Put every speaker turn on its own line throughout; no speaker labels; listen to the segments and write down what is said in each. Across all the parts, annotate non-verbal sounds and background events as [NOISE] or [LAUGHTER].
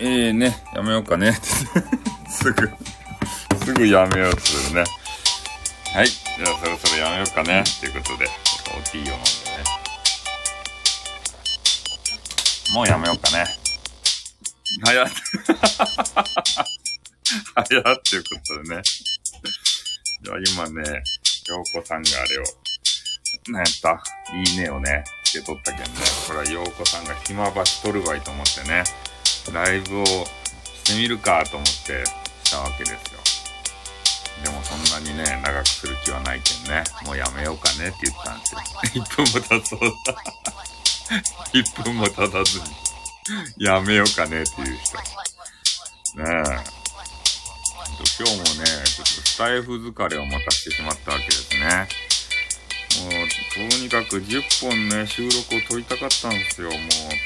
えーね、やめようかね。[LAUGHS] すぐ、すぐやめようとするね。はい。じゃあそろそろやめようかね。ということで、ちょっとおティーを飲んでね。もうやめようかね。早っ。[LAUGHS] 早っっていうことでね。じゃあ今ね、洋子さんがあれを、なんやった、いいねをね、つけとったけんね。これは洋子さんが暇ばしとるわいと思ってね。ライブをしてみるかと思ってしたわけですよ。でもそんなにね、長くする気はないけんね、もうやめようかねって言ったんですよ。[LAUGHS] 1分も経そうだ。[LAUGHS] 1分も経たずにやめようかねっていう人。ねえ。今日もね、ちょっとスタイフ疲れを持たせてしまったわけですね。もう、とにかく10本ね、収録を撮りたかったんですよ。もう、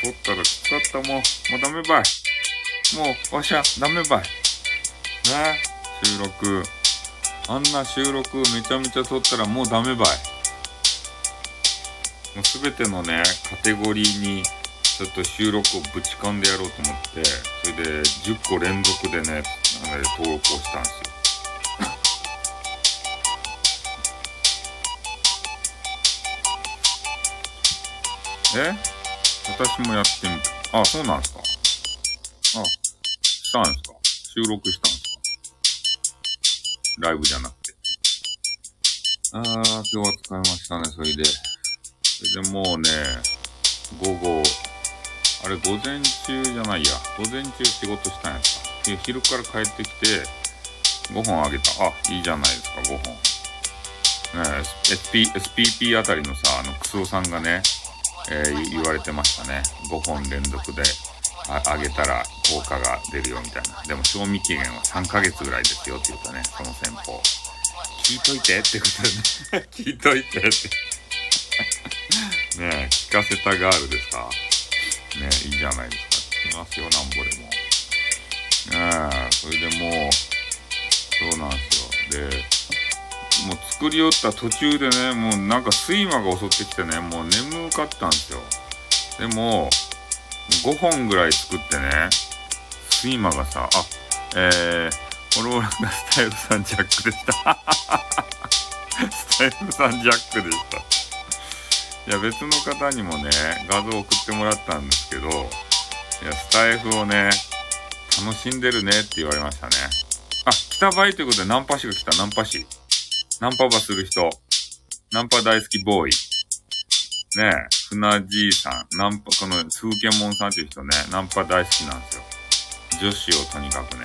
撮ったらきつかった。もう、もうダメばい。もう、わしゃ、ダメばい。ね、収録。あんな収録めちゃめちゃ撮ったらもうダメばい。もうすべてのね、カテゴリーに、ちょっと収録をぶち込んでやろうと思って、それで10個連続でね、登録をしたんですよ。え？私もやってみた。あ、そうなんすか。あ、したんすか収録したんすかライブじゃなくて。あー、今日は使いましたね、それで。それでもうね、午後、あれ午前中じゃないや。午前中仕事したんやつか。で、昼から帰ってきて、5本あげた。あ、いいじゃないですか、5本。ね SP、SPP あたりのさ、あの、クソさんがね、えー、言われてましたね。5本連続であげたら効果が出るよみたいな。でも賞味期限は3ヶ月ぐらいですよって言ったね、その戦法。聞いといてってことでね。[LAUGHS] 聞いといてってねえ、聞かせたガールですか？ねいいじゃないですか。聞きますよ、なんぼでも。ねえ、それでもう、そうなんですよ。で、もう作り寄った途中でね、もうなんか睡魔が襲ってきてね、もう眠かったんですよ。でも、5本ぐらい作ってね、睡魔がさ、あ、えー、フォローラーがスタイルさんジャックでした。スタイルさんジャックでした。いや、別の方にもね、画像送ってもらったんですけど、いや、スタイフをね、楽しんでるねって言われましたね。あ、来た場合ということでナンパ師が来た、ナンパ師。ナンパバする人。ナンパ大好きボーイ。ねえ、船じいさん。ナンパ、この風景モンさんっていう人ね、ナンパ大好きなんですよ。女子をとにかくね、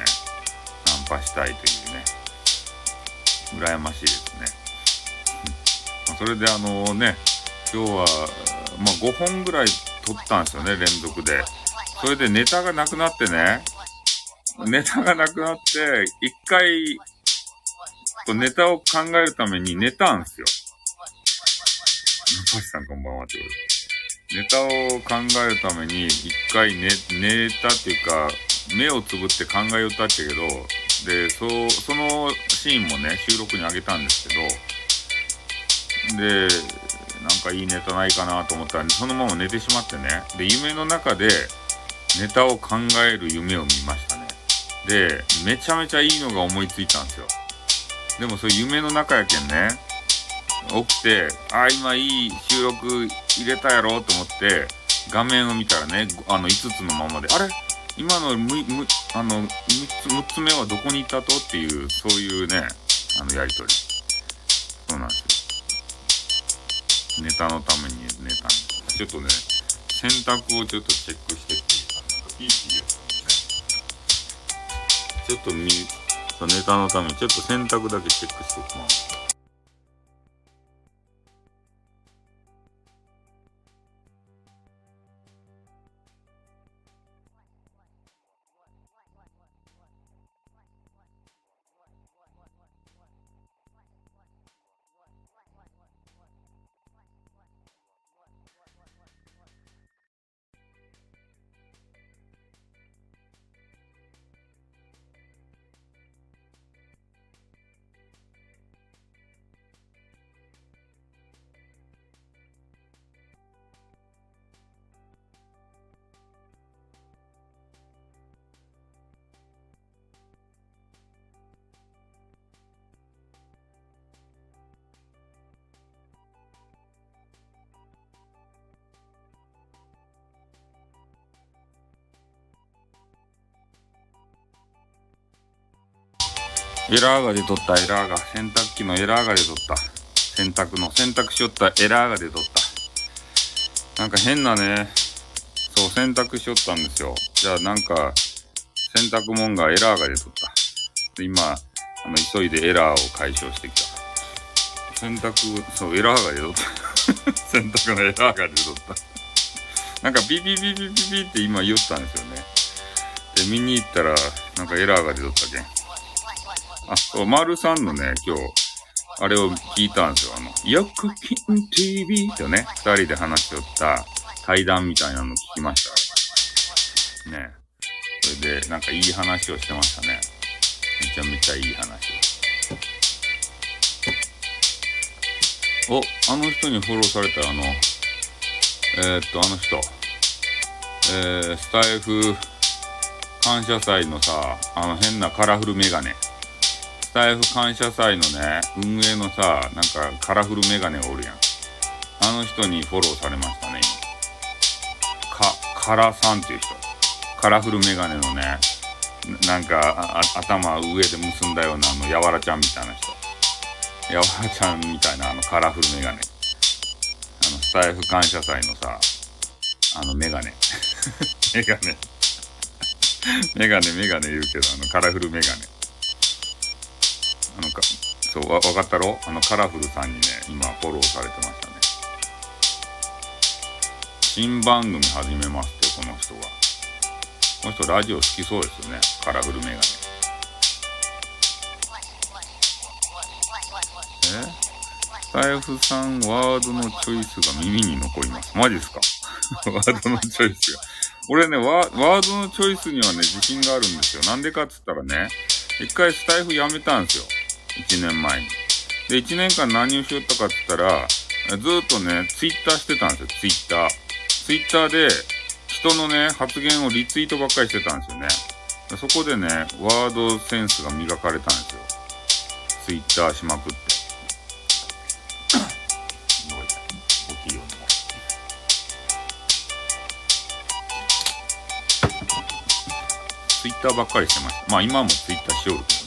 ナンパしたいというね。羨ましいですね。[LAUGHS] それであのね、今日は、まあ、5本ぐらい撮ったんですよね、連続で。それでネタがなくなってね、ネタがなくなって、一回とネタを考えるために寝たんすよ。中橋さんこんばんはってことで。ネタを考えるために一回寝、寝たっていうか、目をつぶって考えよったっちゃけど、で、そう、そのシーンもね、収録にあげたんですけど、で、なんかいいネタないかなと思ったら、そのまま寝てしまってね。で、夢の中でネタを考える夢を見ましたね。で、めちゃめちゃいいのが思いついたんですよ。でもそれ夢の中やけんね。起きて、あ、今いい収録入れたやろと思って、画面を見たらね、あの5つのままで、あれ？今のむ、む、あの、6つ、6つ目はどこに行ったと？っていう、そういうね、あの、やりとり。そうなんですよ。ネタのためにネタに。ちょっとね、選択をちょっとチェックしてっていうか、いいよ。ちょっと見、ネタのためにちょっと選択だけチェックしていきます。エラーが出とった、エラーが。洗濯機のエラーが出とった。洗濯の、洗濯しよったエラーが出とった。なんか変なね、そう、洗濯しよったんですよ。じゃあなんか、洗濯物がエラーが出とった。で、今、あの、急いでエラーを解消してきた。洗濯、そう、エラーが出とった。[LAUGHS] 洗濯のエラーが出とった。なんかビビビビビビって今言ったんですよね。で、見に行ったら、なんかエラーが出とったけん。あ、そう、丸さんのね、今日、あれを聞いたんですよ。あの、よくきん TV とね、二人で話しよった対談みたいなの聞きました。ね。それで、なんかいい話をしてましたね。めちゃめちゃいい話を。お、あの人にフォローされたあの、えー、っと、あの人。えー、スタイフ感謝祭のさ、あの変なカラフルメガネ。スタイフ感謝祭のね、運営のさ、なんかカラフルメガネおるやん。あの人にフォローされましたね、今。か、カラさんっていう人。カラフルメガネのね、なんか頭上で結んだようなあの、やわらちゃんみたいな人。やわらちゃんみたいなあのカラフルメガネ。あの、スタイフ感謝祭のさ、あのメガネ。[LAUGHS] メガネ。メガネ、メガネ言うけど、あの、カラフルメガネ。あのか、そう、わ、わかったろ？あの、カラフルさんにね、今、フォローされてましたね。新番組始めますって、この人が。この人、ラジオ好きそうですよね。カラフルメガネ。え？スタイフさん、ワードのチョイスが耳に残ります。マジっすか？[LAUGHS] ワードのチョイスが。俺ねワ、ワードのチョイスにはね、自信があるんですよ。なんでかっつったらね、一回スタイフやめたんですよ。1年前に。で、1年間何をしよったかって言ったら、ずっとね、ツイッターしてたんですよ、ツイッター。ツイッターで、人のね、発言をリツイートばっかりしてたんですよね。そこでね、ワードセンスが磨かれたんですよ。ツイッターしまくって。大きいよツイッターばっかりしてました。まあ今もツイッターしよるけど。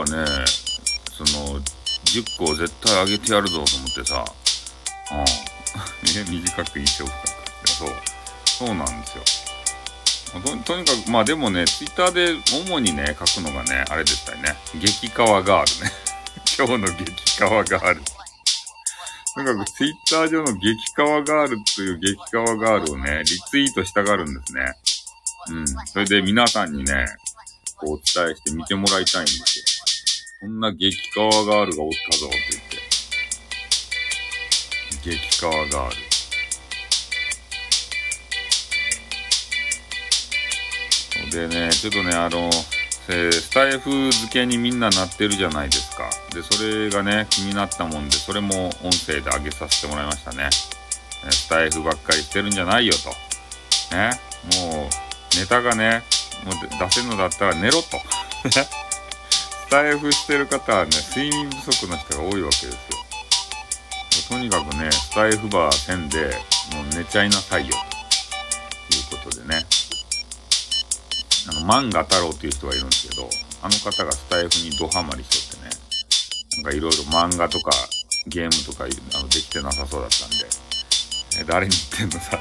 はね、その、10個絶対あげてやるぞと思ってさ、うん。ね、[LAUGHS] 短く印象深く。そう。そうなんですよ。ととにかく、まあでもね、ツイッターで主にね、書くのがね、あれでしたよね。激川ガールね。[LAUGHS] 今日の激川ガール。とにかくツイッター上の激川ガールという激川ガールをね、リツイートしたがるんですね。うん。それで皆さんにね、こうお伝えして見てもらいたいんですよ。こんな激川ガールがおったぞって言って。激川ガール。でね、ちょっとね、あの、えー、スタイフ付けにみんななってるじゃないですか。で、それがね、気になったもんで、それも音声で上げさせてもらいましたね。えスタイフばっかりしてるんじゃないよと。ね。もう、ネタがね、もう出せるのだったら寝ろと。[LAUGHS] スタイフしてる方はね、睡眠不足の人が多いわけですよ。とにかくね、スタイフバーせんで、もう寝ちゃいなさいよ、ということでね。あの、漫画太郎っていう人がいるんですけど、あの方がスタイフにドハマりしとってね、なんかいろいろ漫画とかゲームとかあのできてなさそうだったんで、え誰に言ってんのさ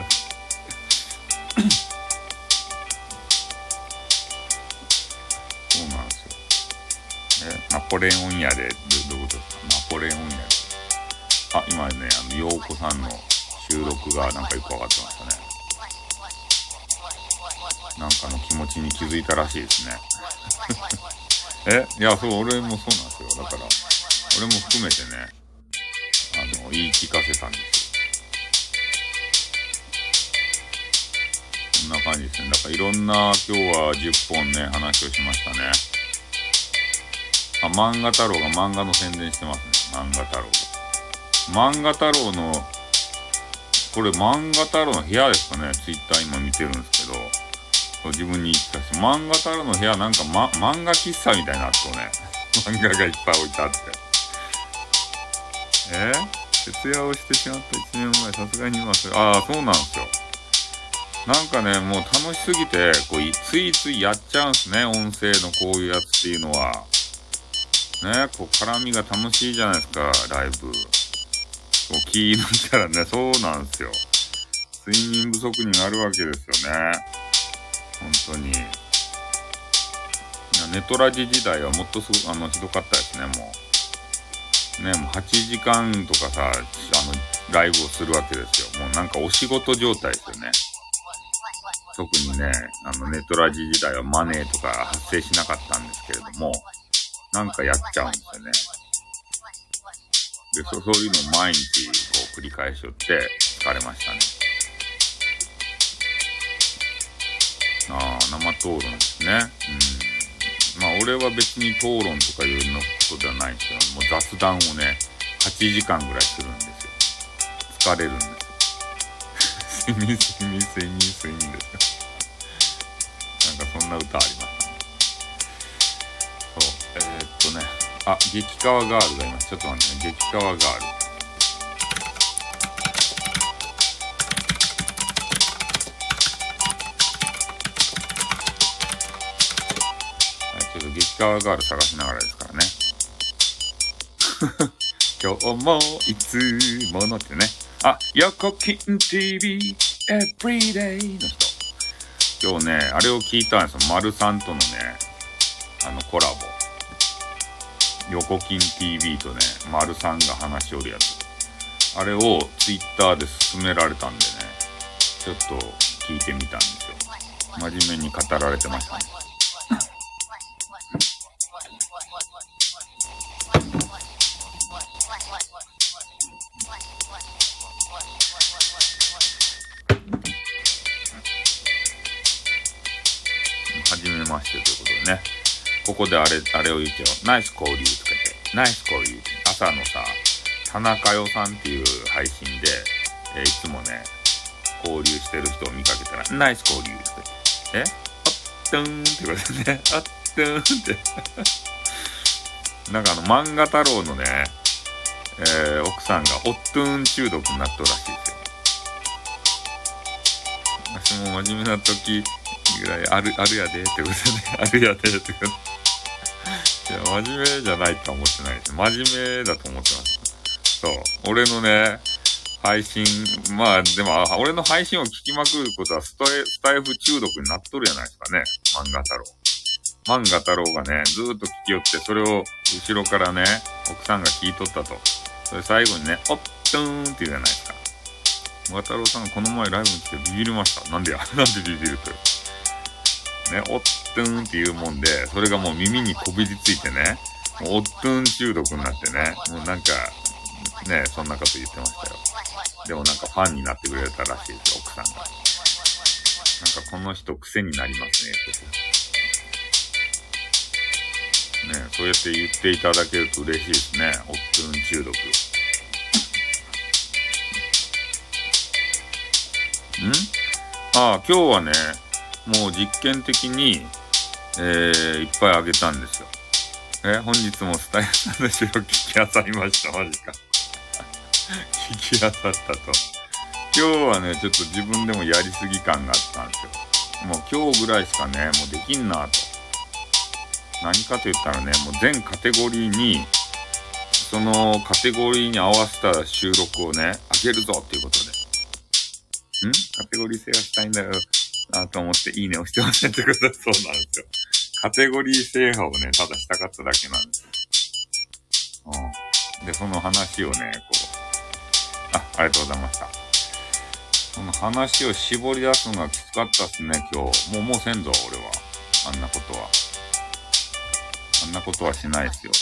ポレオン屋で、どういうこと？ですかナポレオン屋で。あ、今ね、あの、洋子さんの収録がなんかよくわかってましたね。なんかの気持ちに気づいたらしいですね。[LAUGHS] え？いや、そう、俺もそうなんですよ。だから、俺も含めてね、あの、言い聞かせたんですよ。こんな感じですね。だからいろんな今日は10本ね、話をしましたね。あ、漫画太郎が漫画の宣伝してますね。漫画太郎が。漫画太郎の、これ漫画太郎の部屋ですかね。ツイッター今見てるんですけど。自分に言ったし、漫画太郎の部屋なんか、ま、漫画喫茶みたいになっとね。[LAUGHS] 漫画がいっぱい置いてあって。え？徹夜をしてしまった1年前、さすがに今それ、ああ、そうなんですよ。なんかね、もう楽しすぎて、こう、ついついやっちゃうんすね、音声のこういうやつっていうのは。ね、こう、絡みが楽しいじゃないですか、ライブ。こう、気抜いたらね、そうなんですよ。睡眠不足になるわけですよね。本当に。ネトラジ時代はもっとすごあのひどかったですね、もう。ね、もう8時間とかさ、あの、ライブをするわけですよ。もうなんかお仕事状態ですよね。特にね、あの、ネトラジ時代はマネーとか発生しなかったんですけれども、なんかやっちゃうんですよね。で、そそういうのを毎日こう繰り返しよって疲れましたね。ああ、生討論ですね。うん。まあ、俺は別に討論とかいうのことではないんですけど、もう雑談をね、8時間ぐらいするんですよ。疲れるんですよ。[LAUGHS] 睡眠、睡眠、睡眠、睡眠ですよ。なんかそんな歌ありますあ、激川ガールがいます。ちょっと待ってね。激川ガール。ちょっと激川ガール探しながらですからね。[LAUGHS] 今日もいつものってね。あ、横金 TV Everyday の人。今日ね、あれを聞いたんですよ。丸さんとのね、あのコラボ。横金 TV とね、丸さんが話しおるやつ。あれを Twitter で勧められたんでね、ちょっと聞いてみたんですよ。真面目に語られてましたね。ここであれ、あれを言っちゃう。ナイス交流つけて、ナイス交流朝のさ、田中代さんっていう配信で、えー、いつもね、交流してる人を見かけたら、ナイス交流つけて、え？あっとーんってことでね、あっとーんってなんかあの、漫画太郎のね、えー、奥さんがオットゥーン中毒になっとるらしいですよ。私も真面目な時、ぐらいある、あるやでってことで、あるやでってことや、真面目じゃないとは思ってないです。真面目だと思ってます。そう。俺のね、配信、まあ、でも、俺の配信を聞きまくることはスタイスタイフ中毒になっとるじゃないですかね。漫画太郎。漫画太郎がね、ずーっと聞きよって、それを後ろからね、奥さんが聞いとったと。それ最後にね、おっとーんって言うじゃないですか。漫画太郎さんがこの前ライブに来てビビりました。なんでやなんでビビると。ね、おっとんっていうもんで、それがもう耳にこびりついてね、もうおっとん中毒になってね、もうなんか、ね、そんなこと言ってましたよ。でもなんかファンになってくれたらしいですよ、奥さんが。なんかこの人癖になりますね、ね、そうやって言っていただけると嬉しいですね。おっとん中毒。ん？ああ、今日はね、もう実験的に、えー、いっぱいあげたんですよ。え本日もスタイルさんの詩を聞き漁りました。マジか。聞き漁ったと。今日はね、ちょっと自分でもやりすぎ感があったんですよ。もう今日ぐらいしかね、もうできんなと。何かと言ったらね、もう全カテゴリーに、そのカテゴリーに合わせた収録をね、あげるぞっていうことで。ん？カテゴリー制覇したいんだよ。なと思って、いいね押してませんってことはそうなんですよ。カテゴリー制覇をね、ただしたかっただけなんですよ。うん。で、その話をね、こう、あ、ありがとうございました。その話を絞り出すのがきつかったっすね、今日。もう、もうせんぞ、俺は。あんなことは。あんなことはしないっすよ。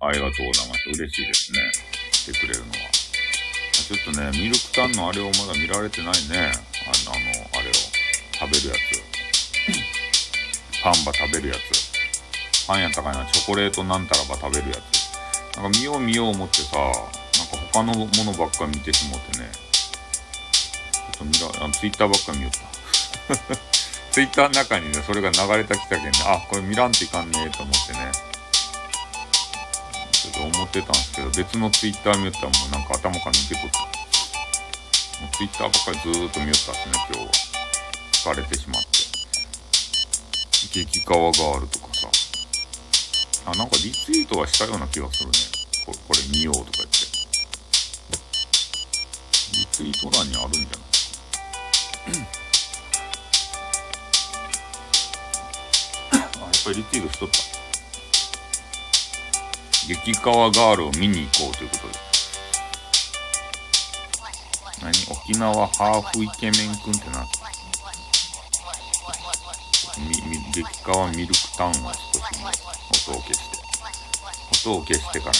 ありがとうございます。嬉しいですね。来てくれるのは。ちょっとね、ミルクタンのあれをまだ見られてないね。あの、あの、あれを食べるやつ。パンバ食べるやつ。パンやったかいな、チョコレートなんたらば食べるやつ。なんか見よう見よう思ってさ、なんか他のものばっか見てしもてね。ちょっと見ら、あツイッターばっか見よった。[LAUGHS] ツイッターの中にね、それが流れたきたけんね、あ、これ見らんといかんねえと思ってね。と思ってたんですけど、別のツイッター見よったらもうなんか頭から抜けとった。もうツイッターばっかりずーっと見よったっすね、今日は。疲れてしまって。激川ガールとかさ。あ、なんかリツイートはしたような気がするね。これこれ見ようとか言って。リツイート欄にあるんじゃないあ、やっぱりリツイートしとった。激川ガールを見に行こうということで。何？沖縄ハーフイケメンくんってなみ、み、激川ミルクタウンを少しね、音を消して。音を消してからね、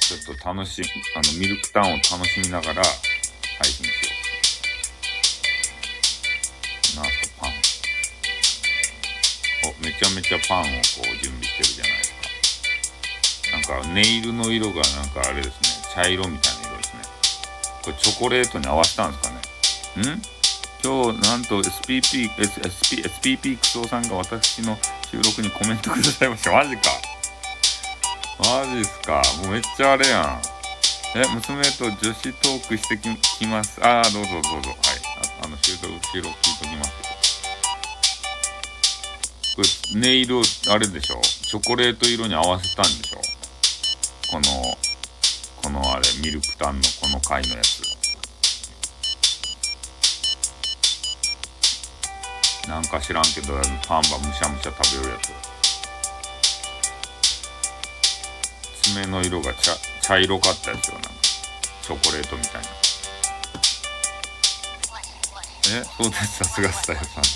ちょっと楽し、あの、ミルクタウンを楽しみながら配信しよう。なんすか、パン。お、めちゃめちゃパンをこう準備してるじゃないですか。か、ネイルの色がなんかあれですね、茶色みたいな色ですね。これチョコレートに合わせたんですかね。ん？今日、なんと SPP、SP、SPP クソさんが私の収録にコメントくださいました。マジか。マジっすか。もうめっちゃあれやん。え、娘と女子トークしてききます。ああ、どうぞどうぞ。はい。ああの、収録、収録聞いときますこれ、ネイルを、あれでしょ？チョコレート色に合わせたんでしょ？この、このあれ、ミルクタンのこの回のやつ。なんか知らんけど、パンバむしゃむしゃ食べるやつ。爪の色が茶茶色かったですよな。んかチョコレートみたいな。え？そうです。さすがスタイルさんっ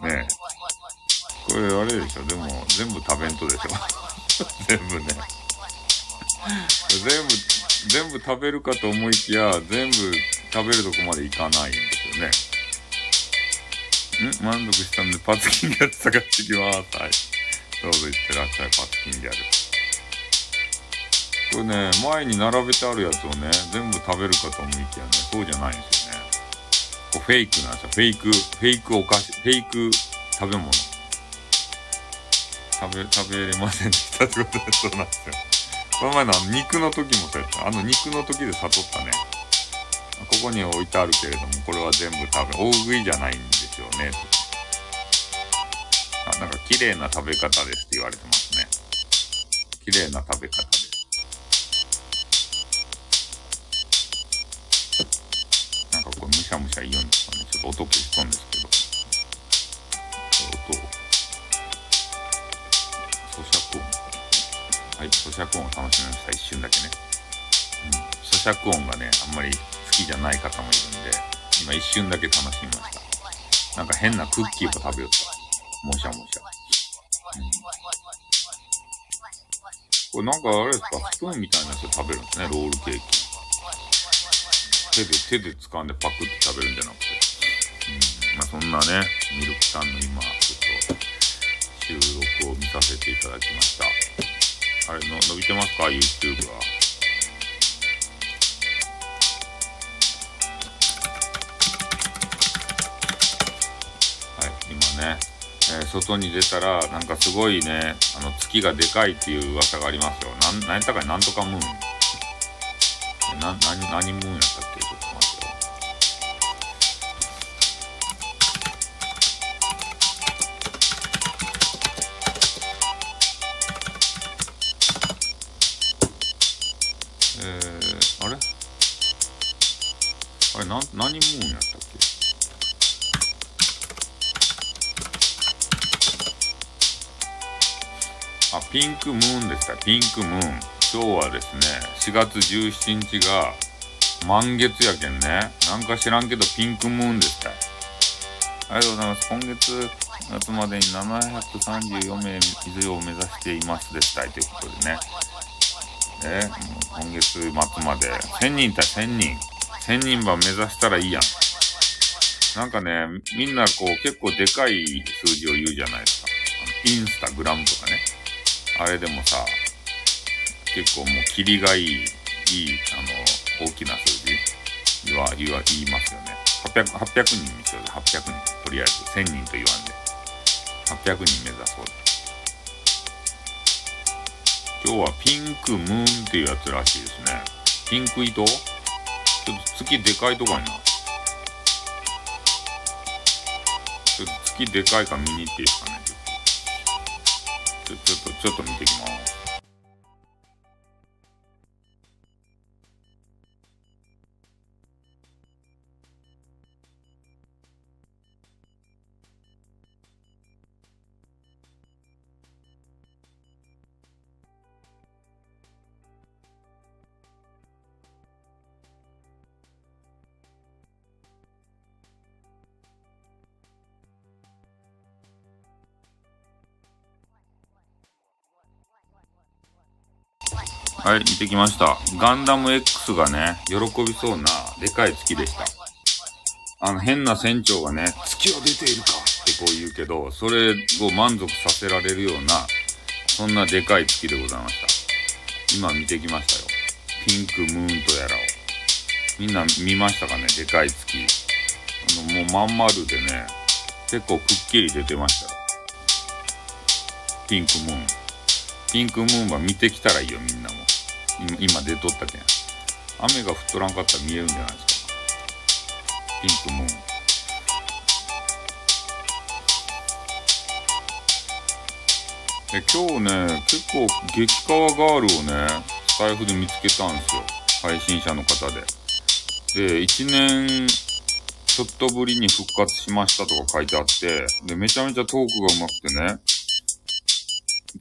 て [LAUGHS] ねえ。これあれでしょ？でも全部食べんとでしょ？全部ね全部全部食べるかと思いきや全部食べるとこまでいかないんですよねん？満足したんでパツキンやつ探してきます。はい。どうぞいってらっしゃい、パツキンギャル。これね、前に並べてあるやつをね、全部食べるかと思いきやね、そうじゃないんですよね。こうフェイクなんですよ。フェイク、フェイクお菓子、フェイク食べ物。食べ、食べれませんでしたってことで、そうなんですよ。この前のの肉の時もそうやった。あの肉の時で悟ったね。ここに置いてあるけれども、これは全部食べ、大食いじゃないんですよね。あ、なんか綺麗な食べ方ですって言われてますね。綺麗な食べ方です。なんかこう、むしゃむしゃ言うんですかね。ちょっと音消しとんですけど。はい、咀嚼音を楽しみました。一瞬だけね。うん。咀嚼音がね、あんまり好きじゃない方もいるんで、今一瞬だけ楽しみました。なんか変なクッキーを食べよった。もしゃもしゃ。う、これなんかあれですか、スプーンみたいなやつで食べるんですね、ロールケーキ。手で、手で掴んでパクって食べるんじゃなくて。うん、まあそんなね、ミルクタンの今、ちょっと収録を見させていただきました。あれの、伸びてますか ?YouTube は。はい、今ね、えー、外に出たら、なんかすごいね、あの、月がでかいっていう噂がありますよ。なん、何やったかなんとかムーン。な、何、何ムーンやったっけ？な、何ムーンやったっけ？あ、ピンクムーンでした。ピンクムーン。今日はですね、4月17日が満月やけんね。なんか知らんけどピンクムーンでした。ありがとうございます。今月末までに734名以上を目指していますでしたいということでね。え、もう今月末まで1000人対1000人。1000人番目指したらいいやん。なんかね、みんなこう結構でかい数字を言うじゃないですか。インスタグラムとかね。あれでもさ、結構もう霧がいい、いい、あの、大きな数字は言わ言いますよね。800, 800人にしようぜ、800人。とりあえず、1000人と言わんで。800人目指そう今日はピンクムーンっていうやつらしいですね。ピンク糸？ちょっと月でかいとこやな。ちょっと月でかいか見に行っていいですかね。ちょちょっと、ちょっと見ていきます。はい、見てきました。ガンダム X がね、喜びそうなでかい月でした。あの、変な船長がね、月は出ているかってこう言うけど、それを満足させられるような、そんなでかい月でございました。今見てきましたよ。ピンクムーンとやらを。みんな見ましたかねでかい月。あの、もうまん丸でね、結構くっきり出てましたよ。ピンクムーン。ピンクムーンは見てきたらいいよ、みんなも。今出とったけん。雨が降っとらんかったら見えるんじゃないですか。ピンクムーン。で今日ね、結構激川ガールをね、スタイフで見つけたんですよ。配信者の方で。で、1年ちょっとぶりに復活しましたとか書いてあって、で、めちゃめちゃトークが上手くてね、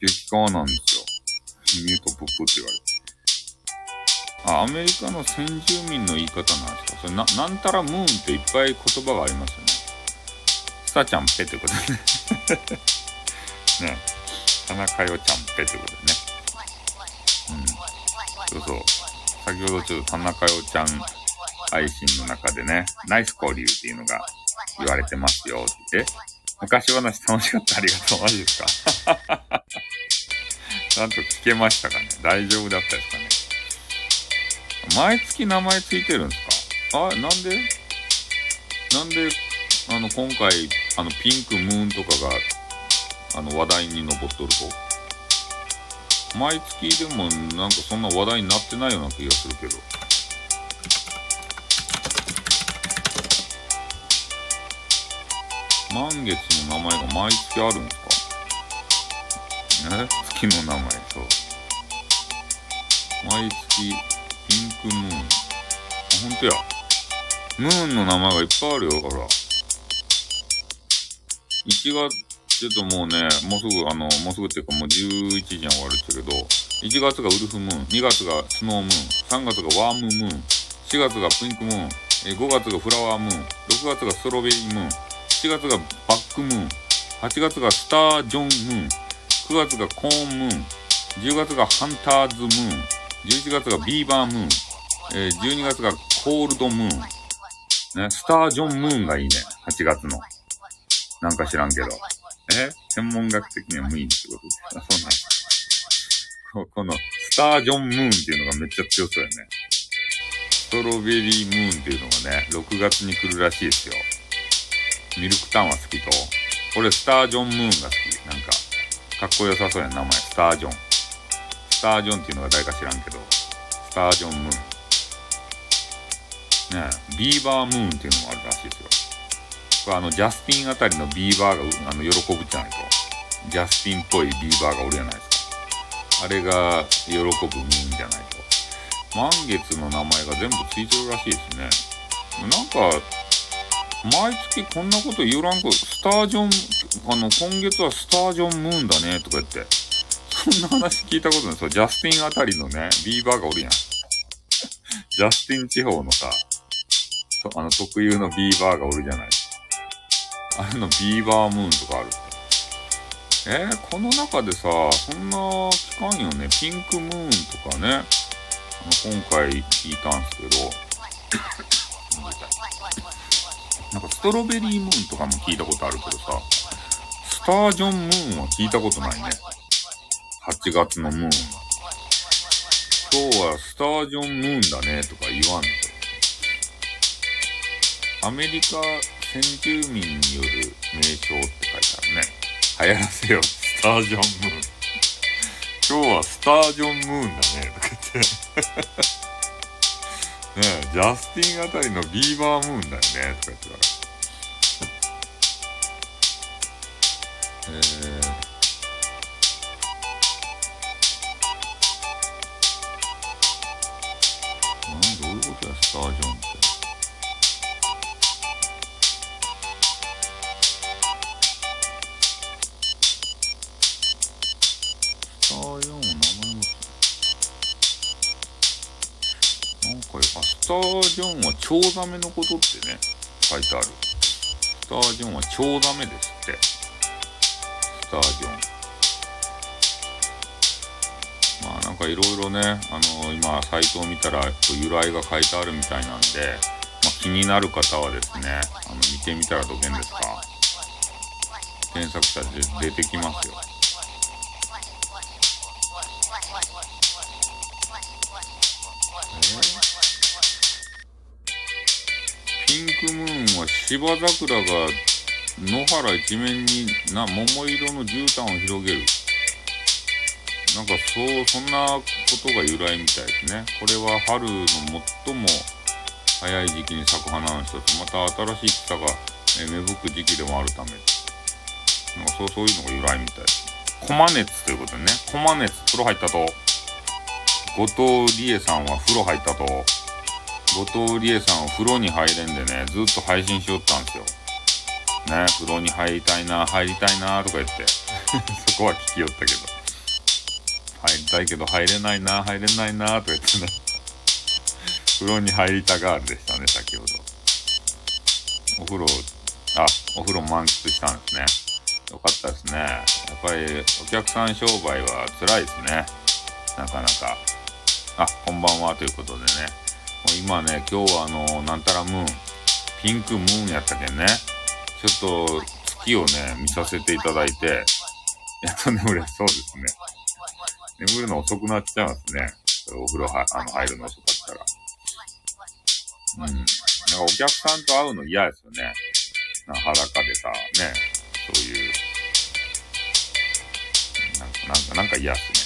激川なんですよ。ミュートプップって言われて。あ、アメリカの先住民の言い方なんですか？それな、なんたらムーンっていっぱい言葉がありますよね。スタちゃんぺってことでね。[LAUGHS] ね。田中よちゃんぺってことでね。うん。そうそう。先ほどちょっと田中よちゃん配信の中でね、ナイス交流っていうのが言われてますよって。昔話楽しかったありがとう。マジですか？ちゃんと聞けましたかね？大丈夫だったですかね？毎月名前ついてるんですか？あ、なんで？なんで、あの、今回、あの、ピンクムーンとかが、あの、話題に上っとると？毎月でもなんかそんな話題になってないような気がするけど。満月の名前が毎月あるんですか？ね月の名前、そう。毎月、ピンクムーン。あ、ほんとや。ムーンの名前がいっぱいあるよ、ほら。1月、ちょっともうね、もうすぐ、あの、もうすぐっていうかもう11時に終わるっちゃけど、1月がウルフムーン、2月がスノームーン、3月がワームムーン、4月がピンクムーン、え5月がフラワームーン、6月がストロベリームーン、7月がバックムーン、8月がスタージョンムーン、9月がコーンムーン、10月がハンターズムーン、11月がビーバームーン。えー、12月がコールドムーン。ね、スタージョンムーンがいいね。8月の。なんか知らんけど。え？専門学的には無理ってことあ、そうなんここの、スタージョンムーンっていうのがめっちゃ強そうやね。ストロベリームーンっていうのがね、6月に来るらしいですよ。ミルクタンは好きと。俺、スタージョンムーンが好き。なんか、かっこよさそうやん、名前。スタージョン。スタージョンっていうのが誰か知らんけど、スタージョンムーン。ねビーバームーンっていうのもあるらしいですよ。これあの、ジャスティンあたりのビーバーが、あの、喜ぶじゃないと。ジャスティンっぽいビーバーがおるじゃないですか。あれが喜ぶムーンじゃないと。満月の名前が全部ついてるらしいですね。なんか、毎月こんなこと言うらんこ、スタージョン、あの、今月はスタージョンムーンだね、とか言って。そんな話聞いたことない。そう、ジャスティンあたりのね、ビーバーがおるやん。ジャスティン地方のさ、あの特有のビーバーがおるじゃない。あのビーバームーンとかある。えー、この中でさ、そんな聞かんよね。ピンクムーンとかね。あの、今回聞いたんすけど。[LAUGHS] なんかストロベリームーンとかも聞いたことあるけどさ、スタージョンムーンは聞いたことないね。8月のムーン。今日はスタージョンムーンだねとか言わんのアメリカ先住民による名称って書いてあるね。流行らせよ、スタージョンムーン。今日はスタージョンムーンだね、とか言って。ね、ジャスティンあたりのビーバームーンだよね、とか言ってたから。えー、チョウザメのことってね、書いてある。スタージョンはチョウザメですって。スタージョン。まあなんかいろいろね、あのー、今サイトを見たら由来が書いてあるみたいなんで、まあ、気になる方はですね、あの見てみたらどげんですか検索したら出てきますよ。芝桜が野原一面にな桃色の絨毯を広げる。なんかそう、そんなことが由来みたいですね。これは春の最も早い時期に咲く花の一つ、また新しい草が、え芽吹く時期でもあるため、なんかそうそういうのが由来みたいです。コマ熱ということでね、コマ熱、風呂入ったと、後藤理恵さんは風呂入ったと、後藤理恵さんは風呂に入れんでね、ずっと配信しよったんですよ。ね、風呂に入りたいな、入りたいなとか言って [LAUGHS] そこは聞きよったけど、入りたいけど入れないな、入れないなとか言ってね風呂に入りたがるでしたね、先ほど。お風呂、あ、お風呂満喫したんですね。よかったですね。やっぱりお客さん商売は辛いですね。なかなか。あ、こんばんはということでね。今ね、今日はあの、なんたらムーン、ピンクムーンやったけんね。ちょっと月をね、見させていただいて、やっと眠れそうですね。眠るの遅くなっちゃいますね。お風呂は、あの、入るの遅かったら。うん。なんかお客さんと会うの嫌ですよね。な裸でさ、ね、そういう、なんか、なんか、なんか嫌っすね。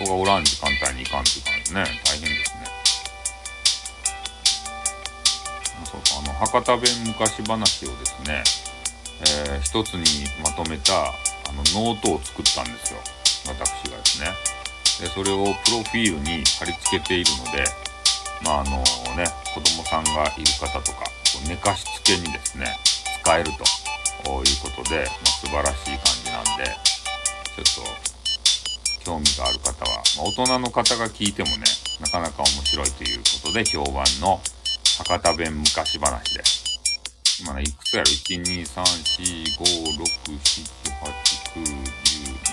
人がおらん時間帯に行かんっていう感じね。大変ですね。そうそう、あの、博多弁昔話をですね、えー、一つにまとめた、あの、ノートを作ったんですよ。私がですね。で、それをプロフィールに貼り付けているので、まあ、あのね、子供さんがいる方とか、寝かしつけにですね、使えるということで、まあ、素晴らしい感じなんで、ちょっと、興味がある方は、まあ、大人の方が聞いてもね、なかなか面白いということで評判の博多弁昔話です。今ね、いくつやろ ?1、2、3、4、5、6、7、8、9、10、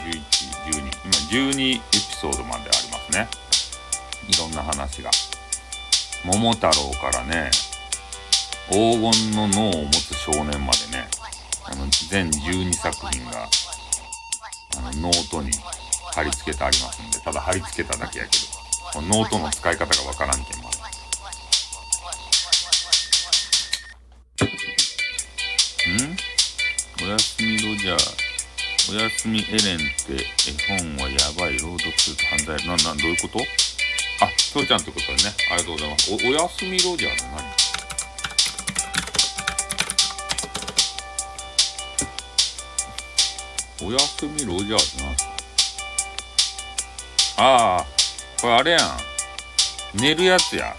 11、12。今12エピソードまでありますね。いろんな話が。桃太郎からね、黄金の脳を持つ少年までね、あの、全12作品が、あの、ノートに貼り付けてありますんで、ただ貼り付けただけやけど、ノートの使い方がわからんけん、まだ。ん？おやすみロジャー。おやすみエレンって絵本はやばい。朗読すると犯罪。な、な、どういうこと？あ、そうちゃんってことでね。ありがとうございます。お、おやすみロジャーって何おやすみロジャーって何ああ、これあれやん。寝るやつや。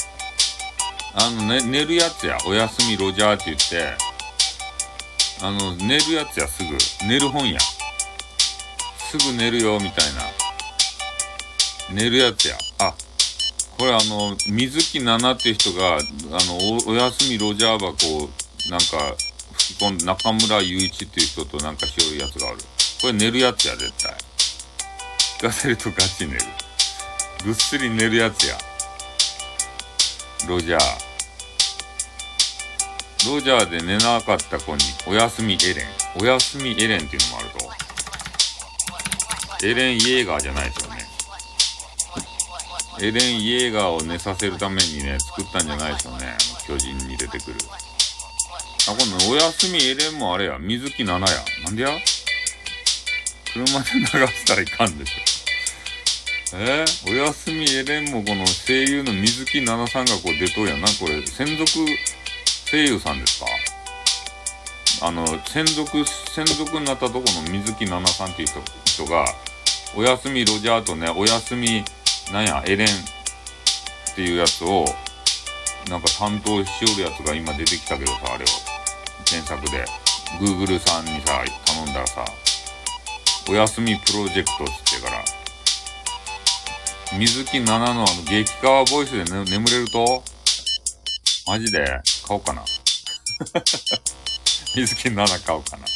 あの、ね、寝るやつや。おやすみロジャーって言って、あの、寝るやつや、すぐ。寝る本や。すぐ寝るよ、みたいな。寝るやつや。あ、これあの、水木奈々っていう人が、あの、お、おやすみロジャー箱を、なんか、吹き込んで、中村雄一っていう人となんかしよるやつがある。これ寝るやつや、絶対。聞かせるとガチ寝る。ぐっすり寝るやつや。ロジャー。ロジャーで寝なかった子に、おやすみエレン。おやすみエレンっていうのもあると。エレン・イェーガーじゃないですよね。エレン・イェーガーを寝させるためにね、作ったんじゃないですよね。巨人に出てくる。あ、今度、おやすみエレンもあれや。水木奈々や。なんでや？車で流したらいかんでしょ。えー、おやすみエレンもこの声優の水木奈々さんがこう出とうやな。これ、専属声優さんですかあの、専属、専属になったとこの水木奈々さんっていう人が、おやすみロジャーとね、おやすみ、なんや、エレンっていうやつを、なんか担当しおるやつが今出てきたけどさ、あれを、検索で、Google さんにさ、頼んだらさ、おやすみプロジェクトっつってから、水木奈々のあの激川ボイスで、ね、眠れると、マジで？買おうかな。[LAUGHS] 水木奈々買おうかな。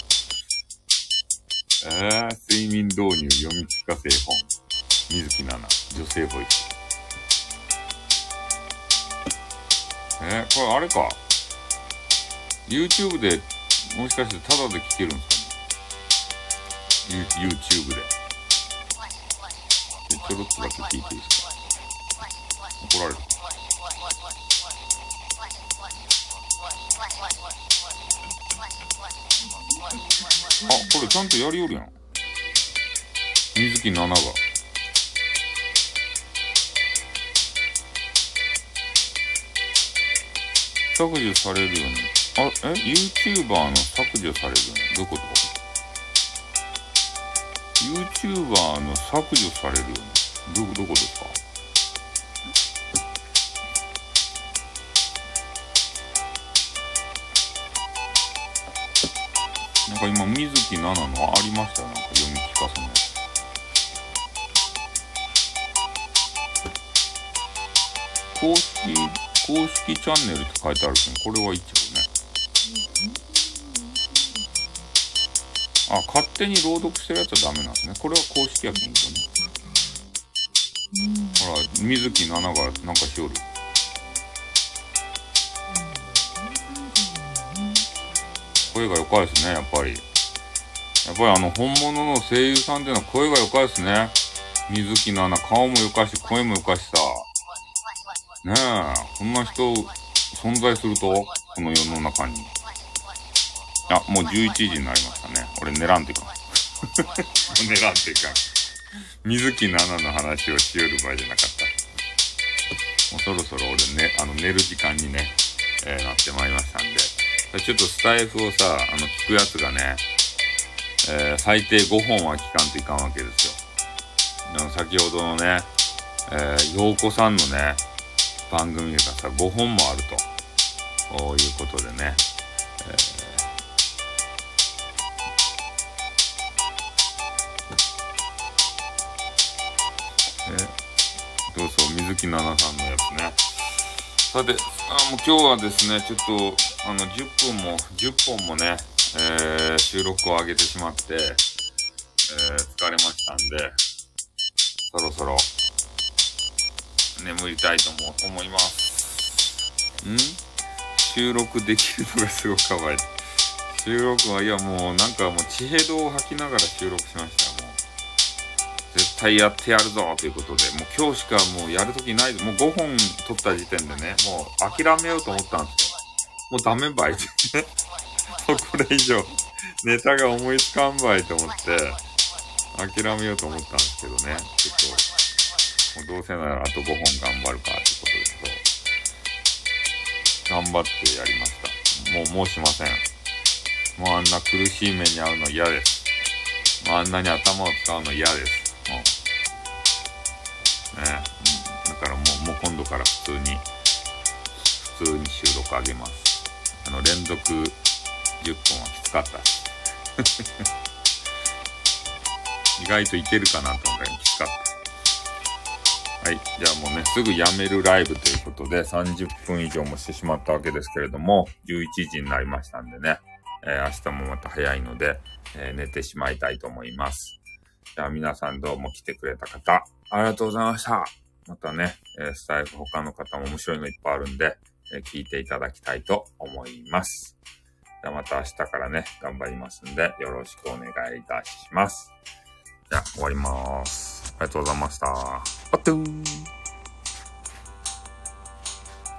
えー、睡眠導入読み聞かせ本。水木奈々、女性ボイス。えー、これあれか。YouTube で、もしかしてタダで聞けるんですかね？?YouTube で。ちょろっとだけ聞いていいですか？怒られる。あ、これちゃんとやりよるやん。水木奈々が。削除されるよね。あ、え ?YouTuber の削除されるよね。どういうこと？?YouTuber の削除されるよね。ど、どこですか？なんか今、水木奈々のありましたよ。なんか読み聞かせのやつ。公式、公式チャンネルって書いてあるけど、これは一応ね。あ、勝手に朗読してるやつはダメなんですね。これは公式やけんとね。ほら、水木奈々がなんかしおる。声が良かいですね、やっぱり。やっぱりあの、本物の声優さんっていうのは声が良かいですね。水木奈々、顔も良かし、声も良かしさ。ねえ、こんな人、存在すると、この世の中に。あ、もう11時になりましたね。俺寝らんといかん。寝らんといかん。水木奈々の話をしよる場合じゃなかった。もうそろそろ俺ね、あの寝る時間にね、えー、なってまいりましたんで。ちょっとスタイフをさ、あの、聞くやつがね、えー、最低5本は聞かんといかんわけですよ。先ほどのね、えー、陽子さんのね、番組がさ、5本もあると、いうことでね、えーさんのやつね。さて、あもう今日はですね、ちょっと、あの、10分も、10本もね、えー、収録を上げてしまって、えー、疲れましたんで、そろそろ、眠りたいとも思います。ん？収録できるのがすごくかわいい。収録は、いやもうなんかもう地平道を吐きながら収録しました、絶対やってやるぞということで、もう今日しかもうやるときないもう5本撮った時点でね、もう諦めようと思ったんですよ。もうダメばいってね。これ以上、ネタが思いつかんばいと思って、諦めようと思ったんですけどね。ちょっと、もうどうせならあと5本頑張るかってことですと、頑張ってやりました。もうもうしません。もうあんな苦しい目に遭うの嫌です。もうあんなに頭を使うの嫌です。もう。ねだからもう、もう今度から普通に、普通に収録あげます。あの、連続10本はきつかった。[LAUGHS] 意外といけるかなと思ったらきつかった。はい。じゃあもうね、すぐやめるライブということで、30分以上もしてしまったわけですけれども、11時になりましたんでね、えー、明日もまた早いので、えー、寝てしまいたいと思います。じゃあ皆さんどうも来てくれた方、ありがとうございました。またね、え、スタイフ他の方も面白いのいっぱいあるんで、え、聞いていただきたいと思います。じゃあまた明日からね、頑張りますんで、よろしくお願いいたします。じゃあ、終わります。ありがとうございました。あっとー